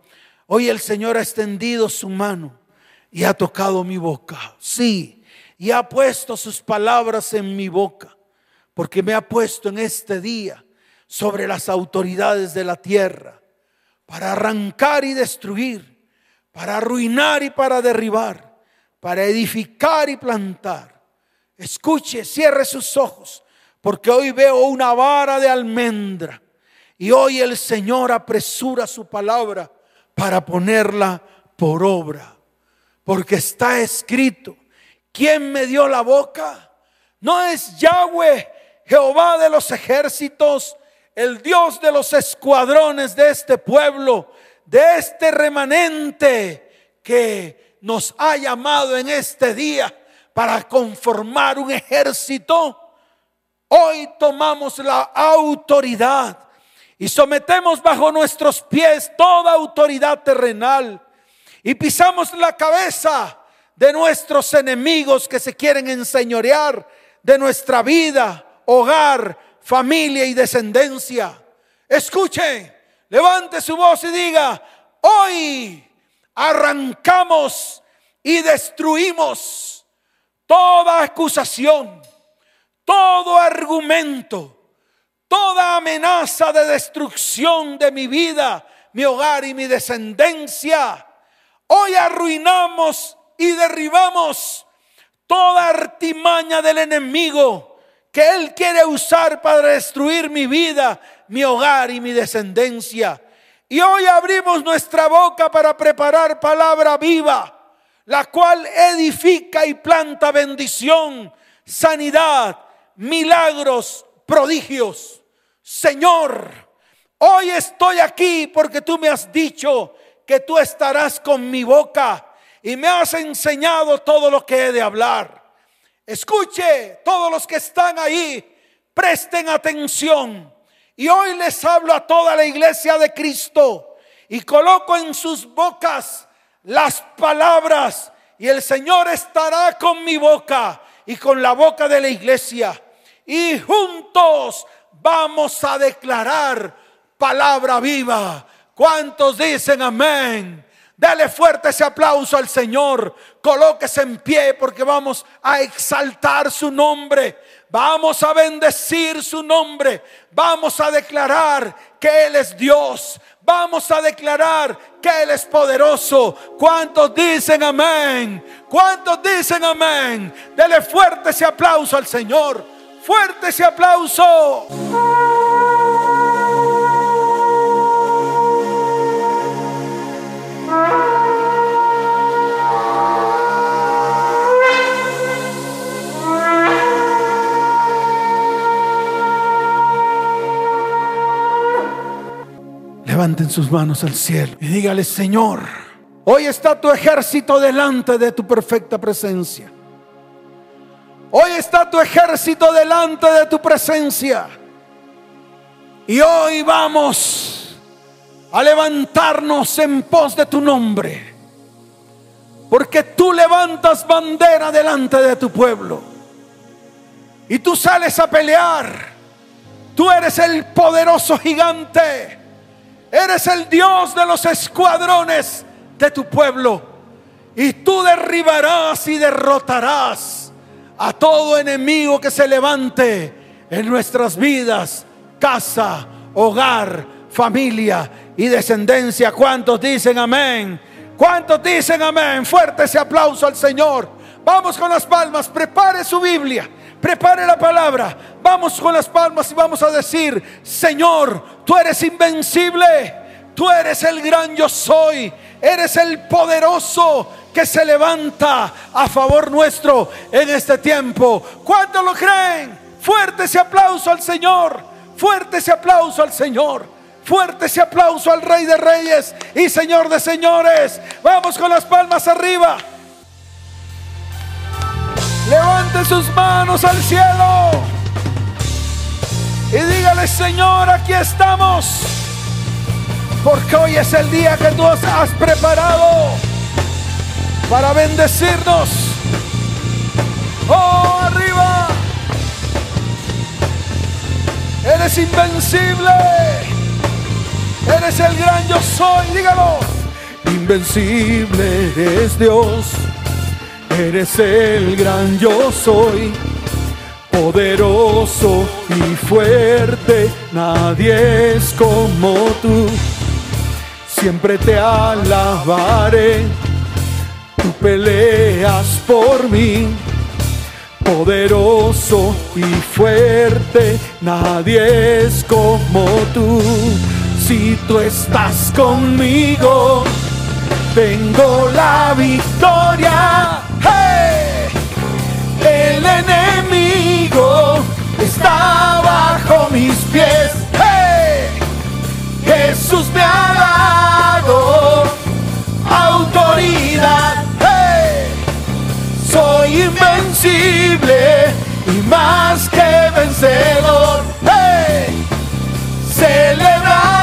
Hoy el Señor ha extendido su mano y ha tocado mi boca. Sí, y ha puesto sus palabras en mi boca porque me ha puesto en este día sobre las autoridades de la tierra para arrancar y destruir, para arruinar y para derribar, para edificar y plantar. Escuche, cierre sus ojos, porque hoy veo una vara de almendra y hoy el Señor apresura su palabra para ponerla por obra, porque está escrito, ¿quién me dio la boca? No es Yahweh Jehová de los ejércitos, el Dios de los escuadrones de este pueblo, de este remanente que nos ha llamado en este día para conformar un ejército. Hoy tomamos la autoridad y sometemos bajo nuestros pies toda autoridad terrenal y pisamos la cabeza de nuestros enemigos que se quieren enseñorear de nuestra vida hogar, familia y descendencia. Escuche, levante su voz y diga, hoy arrancamos y destruimos toda acusación, todo argumento, toda amenaza de destrucción de mi vida, mi hogar y mi descendencia. Hoy arruinamos y derribamos toda artimaña del enemigo que Él quiere usar para destruir mi vida, mi hogar y mi descendencia. Y hoy abrimos nuestra boca para preparar palabra viva, la cual edifica y planta bendición, sanidad, milagros, prodigios. Señor, hoy estoy aquí porque tú me has dicho que tú estarás con mi boca y me has enseñado todo lo que he de hablar. Escuche, todos los que están ahí, presten atención. Y hoy les hablo a toda la iglesia de Cristo y coloco en sus bocas las palabras y el Señor estará con mi boca y con la boca de la iglesia. Y juntos vamos a declarar palabra viva. ¿Cuántos dicen amén? Dale fuerte ese aplauso al Señor. Colóquese en pie porque vamos a exaltar su nombre. Vamos a bendecir su nombre. Vamos a declarar que Él es Dios. Vamos a declarar que Él es poderoso. ¿Cuántos dicen amén? ¿Cuántos dicen amén? Dele fuerte ese aplauso al Señor. Fuerte ese aplauso. Levanten sus manos al cielo y dígale, Señor, hoy está tu ejército delante de tu perfecta presencia. Hoy está tu ejército delante de tu presencia. Y hoy vamos a levantarnos en pos de tu nombre. Porque tú levantas bandera delante de tu pueblo. Y tú sales a pelear. Tú eres el poderoso gigante. Eres el Dios de los escuadrones de tu pueblo. Y tú derribarás y derrotarás a todo enemigo que se levante en nuestras vidas, casa, hogar, familia y descendencia. ¿Cuántos dicen amén? ¿Cuántos dicen amén? Fuerte ese aplauso al Señor. Vamos con las palmas, prepare su Biblia, prepare la palabra. Vamos con las palmas y vamos a decir, Señor, tú eres invencible, tú eres el gran yo soy, eres el poderoso que se levanta a favor nuestro en este tiempo. ¿Cuántos lo creen? Fuerte ese aplauso al Señor, fuerte ese aplauso al Señor. Fuerte ese aplauso al Rey de Reyes y Señor de Señores. Vamos con las palmas arriba. Levante sus manos al cielo. Y dígale, Señor, aquí estamos. Porque hoy es el día que tú has preparado para bendecirnos. Oh, arriba. Eres invencible. Eres el gran yo soy, dígalo. Invencible eres Dios. Eres el gran yo soy. Poderoso y fuerte, nadie es como tú. Siempre te alabaré. Tú peleas por mí. Poderoso y fuerte, nadie es como tú si tú estás conmigo, tengo la victoria. El enemigo está bajo mis pies. Jesús me ha dado autoridad. Soy invencible y más que vencedor. Celebrar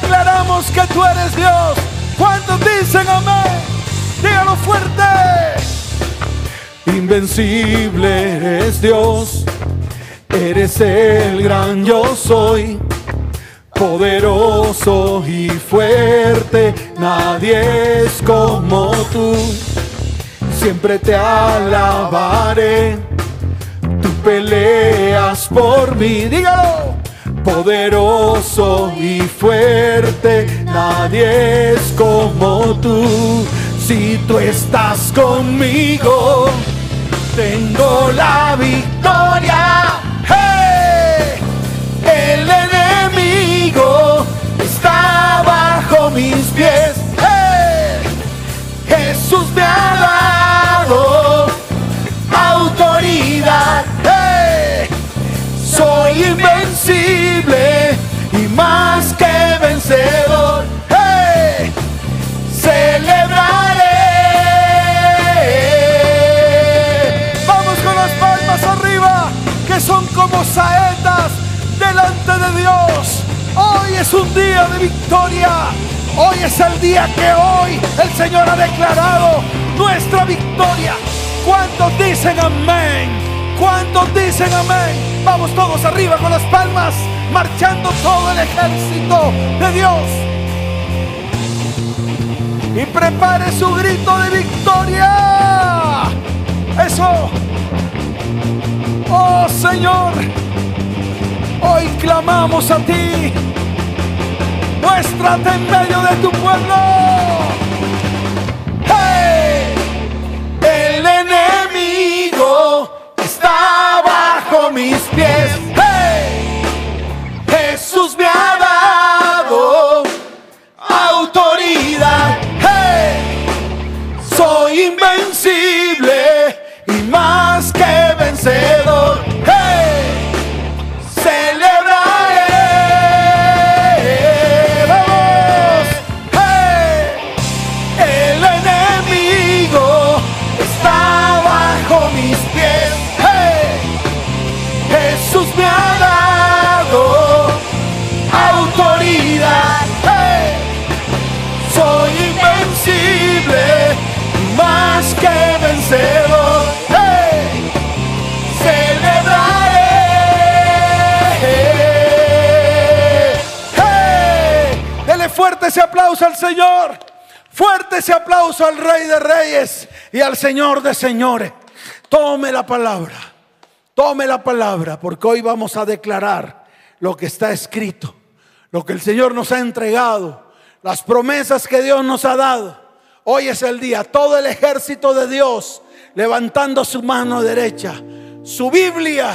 declaramos que tú eres Dios. Cuando dicen amén, dígalo fuerte. Invencible eres Dios, eres el gran yo soy. Poderoso y fuerte, nadie es como tú. Siempre te alabaré, tú peleas por mí. Dígalo poderoso y fuerte, nadie es como tú. Si tú estás conmigo, tengo la victoria. El enemigo está bajo mis pies. Y más que vencedor. Celebraré. Vamos con las palmas arriba, que son como saetas delante de Dios. Hoy es un día de victoria. Hoy es el día que hoy el Señor ha declarado nuestra victoria. ¿Cuántos dicen amén? ¿Cuántos dicen amén? Vamos todos arriba con las palmas, marchando todo el ejército de Dios. Y prepare su grito de victoria. Eso. Oh Señor, hoy clamamos a ti. Muéstrate en medio de tu pueblo. ¡Hey! El enemigo está bajo mis pies. Jesús me ha dado autoridad. Soy invencible y más que vencer. Al Señor. Fuerte ese aplauso al Rey de Reyes y al Señor de Señores. Tome la palabra. Tome la palabra porque hoy vamos a declarar lo que está escrito, lo que el Señor nos ha entregado las promesas que Dios nos ha dado. Hoy es el día, todo el ejército de Dios levantando su mano derecha, su Biblia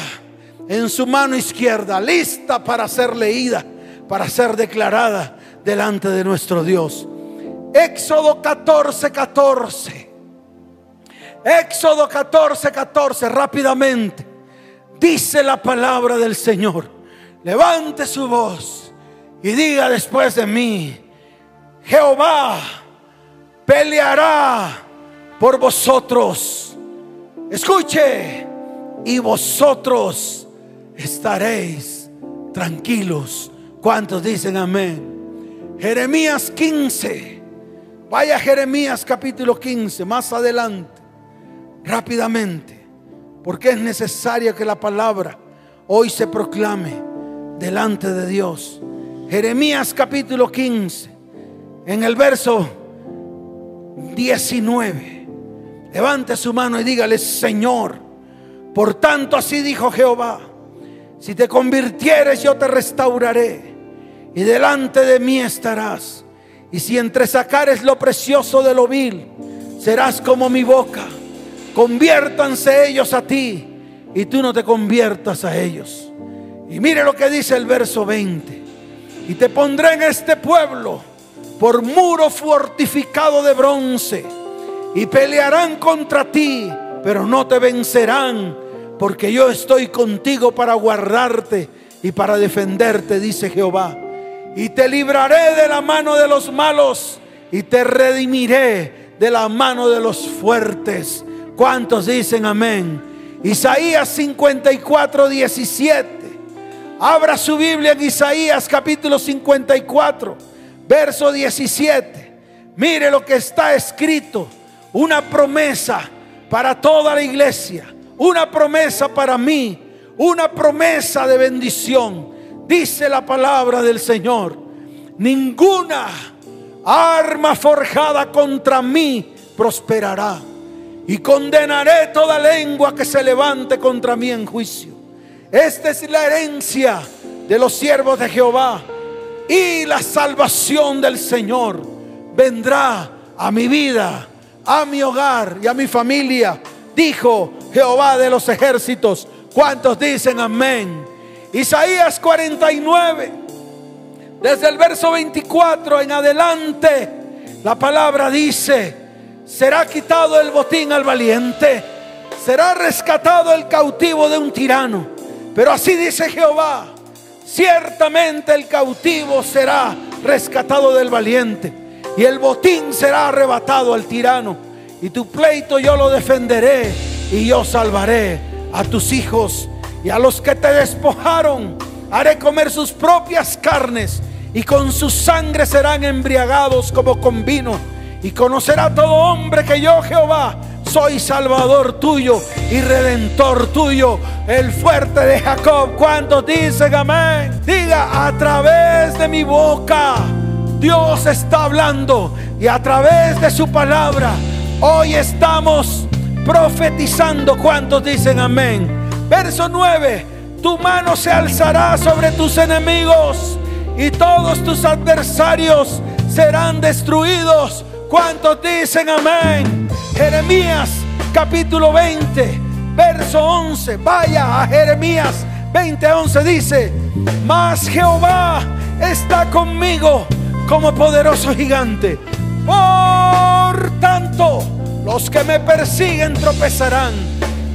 en su mano izquierda, lista para ser leída, para ser declarada delante de nuestro Dios. Éxodo 14, 14. Éxodo 14, 14, rápidamente. Dice la palabra del Señor. Levante su voz y diga después de mí, Jehová peleará por vosotros. Escuche, y vosotros estaréis tranquilos. ¿Cuántos dicen amén? Jeremías 15. Vaya Jeremías capítulo 15, más adelante, rápidamente, porque es necesario que la palabra hoy se proclame delante de Dios. Jeremías capítulo 15 en el verso 19. Levante su mano y dígale, Señor, por tanto así dijo Jehová, si te convirtieres yo te restauraré y delante de mí estarás. Y si entresacares lo precioso de lo vil, serás como mi boca. Conviértanse ellos a ti y tú no te conviertas a ellos. Y mire lo que dice el verso 20. Y te pondré en este pueblo por muro fortificado de bronce y pelearán contra ti, pero no te vencerán, porque yo estoy contigo para guardarte y para defenderte, dice Jehová. Y te libraré de la mano de los malos y te redimiré de la mano de los fuertes. ¿Cuántos dicen amén? Isaías 54, 17. Abra su Biblia en Isaías capítulo 54 verso 17. Mire lo que está escrito. Una promesa para toda la iglesia. Una promesa para mí. Una promesa de bendición. Dice la palabra del Señor. Ninguna arma forjada contra mí prosperará. Y condenaré toda lengua que se levante contra mí en juicio. Esta es la herencia de los siervos de Jehová y la salvación del Señor vendrá a mi vida, a mi hogar y a mi familia, dijo Jehová de los ejércitos. ¿Cuántos dicen amén? Isaías 49, desde el verso 24 en adelante, la palabra dice, será quitado el botín al valiente, será rescatado el cautivo de un tirano. Pero así dice Jehová, Ciertamente el cautivo será rescatado del valiente y el botín será arrebatado al tirano. Y tu pleito yo lo defenderé y yo salvaré a tus hijos y a los que te despojaron. Haré comer sus propias carnes y con su sangre serán embriagados como con vino. Y conocerá todo hombre que yo Jehová soy salvador tuyo y redentor tuyo, el fuerte de Jacob. ¿Cuántos dicen amén? Diga, a través de mi boca Dios está hablando y a través de su palabra hoy estamos profetizando. ¿Cuántos dicen amén? Verso 9, tu mano se alzará sobre tus enemigos y todos tus adversarios serán destruidos. ¿Cuántos dicen amén? Jeremías capítulo 20, verso 11. Vaya a Jeremías 20, 11 dice, mas Jehová está conmigo como poderoso gigante. Por tanto, los que me persiguen tropezarán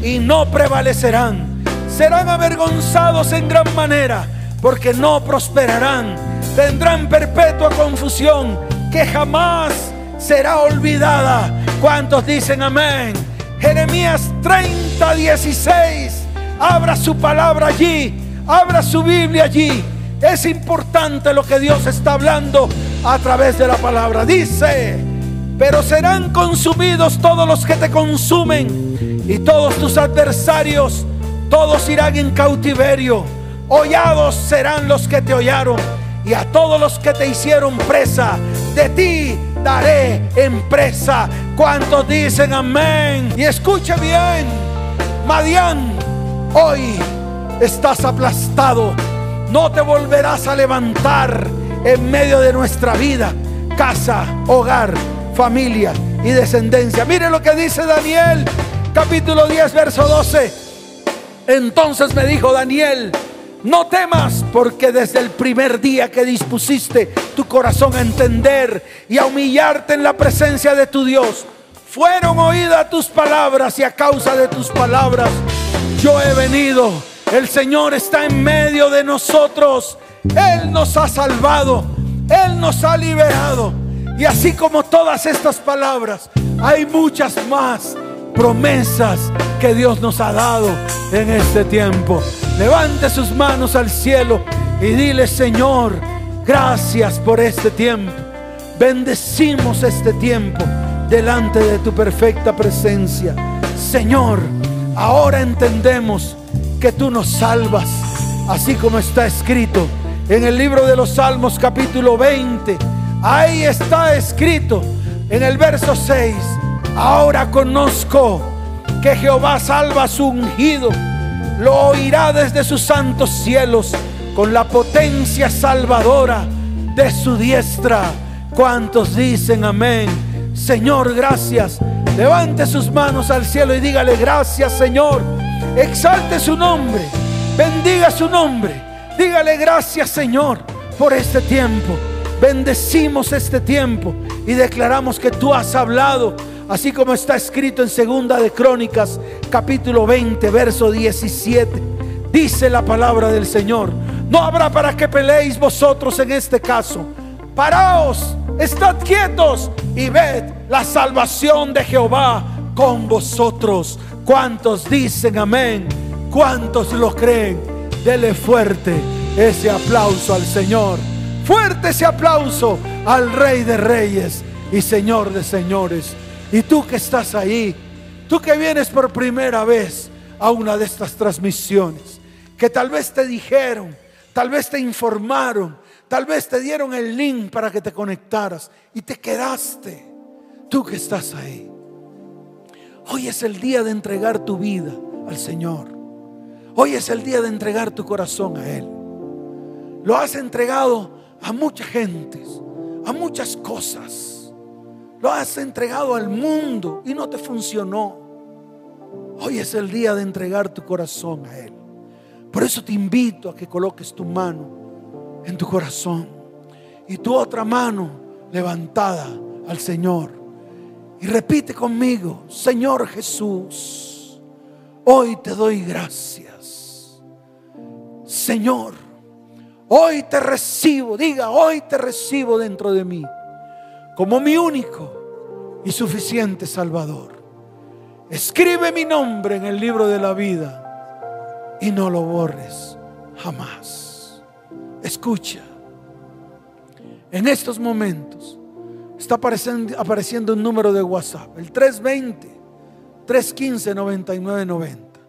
y no prevalecerán. Serán avergonzados en gran manera porque no prosperarán. Tendrán perpetua confusión que jamás será olvidada. ¿Cuántos dicen amén? Jeremías 30, 16. Abra su palabra allí. Abra su Biblia allí. Es importante lo que Dios está hablando a través de la palabra. Dice, pero serán consumidos todos los que te consumen y todos tus adversarios, todos irán en cautiverio. Hollados serán los que te hollaron y a todos los que te hicieron presa, de ti daré en presa. ¿Cuántos dicen amén? Y escuche bien, Madián, hoy estás aplastado. No te volverás a levantar en medio de nuestra vida, casa, hogar, familia y descendencia. Mire lo que dice Daniel, capítulo 10, verso 12. Entonces me dijo Daniel, no temas, porque desde el primer día que dispusiste tu corazón a entender y a humillarte en la presencia de tu Dios, fueron oídas tus palabras y a causa de tus palabras yo he venido. El Señor está en medio de nosotros. Él nos ha salvado. Él nos ha liberado. Y así como todas estas palabras, hay muchas más promesas que Dios nos ha dado en este tiempo. Levante sus manos al cielo y dile, Señor, gracias por este tiempo. Bendecimos este tiempo delante de tu perfecta presencia. Señor, ahora entendemos que tú nos salvas, así como está escrito en el libro de los Salmos capítulo 20. Ahí está escrito en el verso 6. Ahora conozco que Jehová salva a su ungido. Lo oirá desde sus santos cielos con la potencia salvadora de su diestra. ¿Cuántos dicen amén? Señor, gracias. Levante sus manos al cielo y dígale gracias, Señor. Exalte su nombre. Bendiga su nombre. Dígale gracias, Señor, por este tiempo. Bendecimos este tiempo y declaramos que tú has hablado así como está escrito en Segunda de Crónicas, capítulo 20, verso 17. Dice la palabra del Señor, no habrá para que peleéis vosotros en este caso. Paraos, estad quietos y ved la salvación de Jehová con vosotros. ¿Cuántos dicen amén? ¿Cuántos lo creen? Dele fuerte ese aplauso al Señor. Fuerte ese aplauso al Rey de Reyes y Señor de Señores. Y tú que estás ahí, tú que vienes por primera vez a una de estas transmisiones, que tal vez te dijeron, tal vez te informaron, tal vez te dieron el link para que te conectaras y te quedaste. Tú que estás ahí. Hoy es el día de entregar tu vida al Señor. Hoy es el día de entregar tu corazón a Él. Lo has entregado a mucha gente, a muchas cosas. Lo has entregado al mundo y no te funcionó. Hoy es el día de entregar tu corazón a Él. Por eso te invito a que coloques tu mano en tu corazón y tu otra mano levantada al Señor. Y repite conmigo, Señor Jesús, hoy te doy gracias. Señor, hoy te recibo, diga, hoy te recibo dentro de mí como mi único y suficiente Salvador. Escribe mi nombre en el libro de la vida y no lo borres jamás. Escucha, en estos momentos está apareciendo, un número de WhatsApp, el 320 315 9990.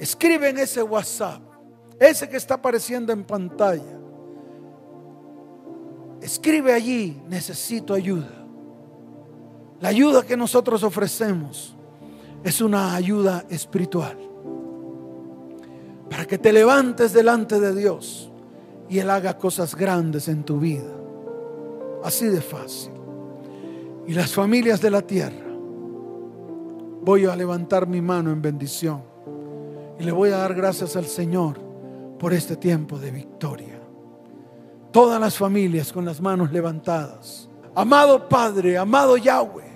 Escribe en ese WhatsApp, ese que está apareciendo en pantalla Escribe allí, necesito ayuda. La ayuda que nosotros ofrecemos es una ayuda espiritual. Para que te levantes delante de Dios y Él haga cosas grandes en tu vida. Así de fácil. Y las familias de la tierra, voy a levantar mi mano en bendición y le voy a dar gracias al Señor por este tiempo de victoria todas las familias con las manos levantadas. Amado Padre, amado Yahweh,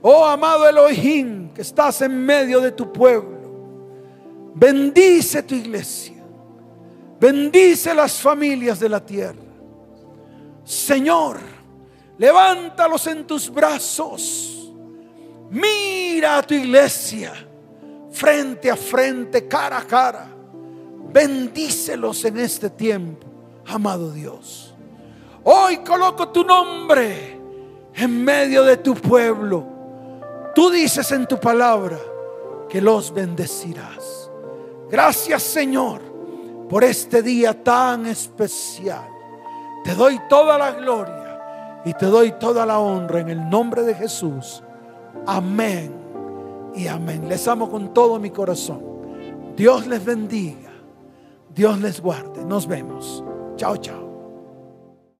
oh amado Elohim, que estás en medio de tu pueblo, bendice tu iglesia, bendice las familias de la tierra. Señor, levántalos en tus brazos, mira a tu iglesia frente a frente, cara a cara, bendícelos en este tiempo amado Dios. Hoy coloco tu nombre en medio de tu pueblo. Tú dices en tu palabra que los bendecirás. Gracias Señor por este día tan especial. Te doy toda la gloria y te doy toda la honra en el nombre de Jesús. Amén y amén. Les amo con todo mi corazón. Dios les bendiga. Dios les guarde. Nos vemos. 教教。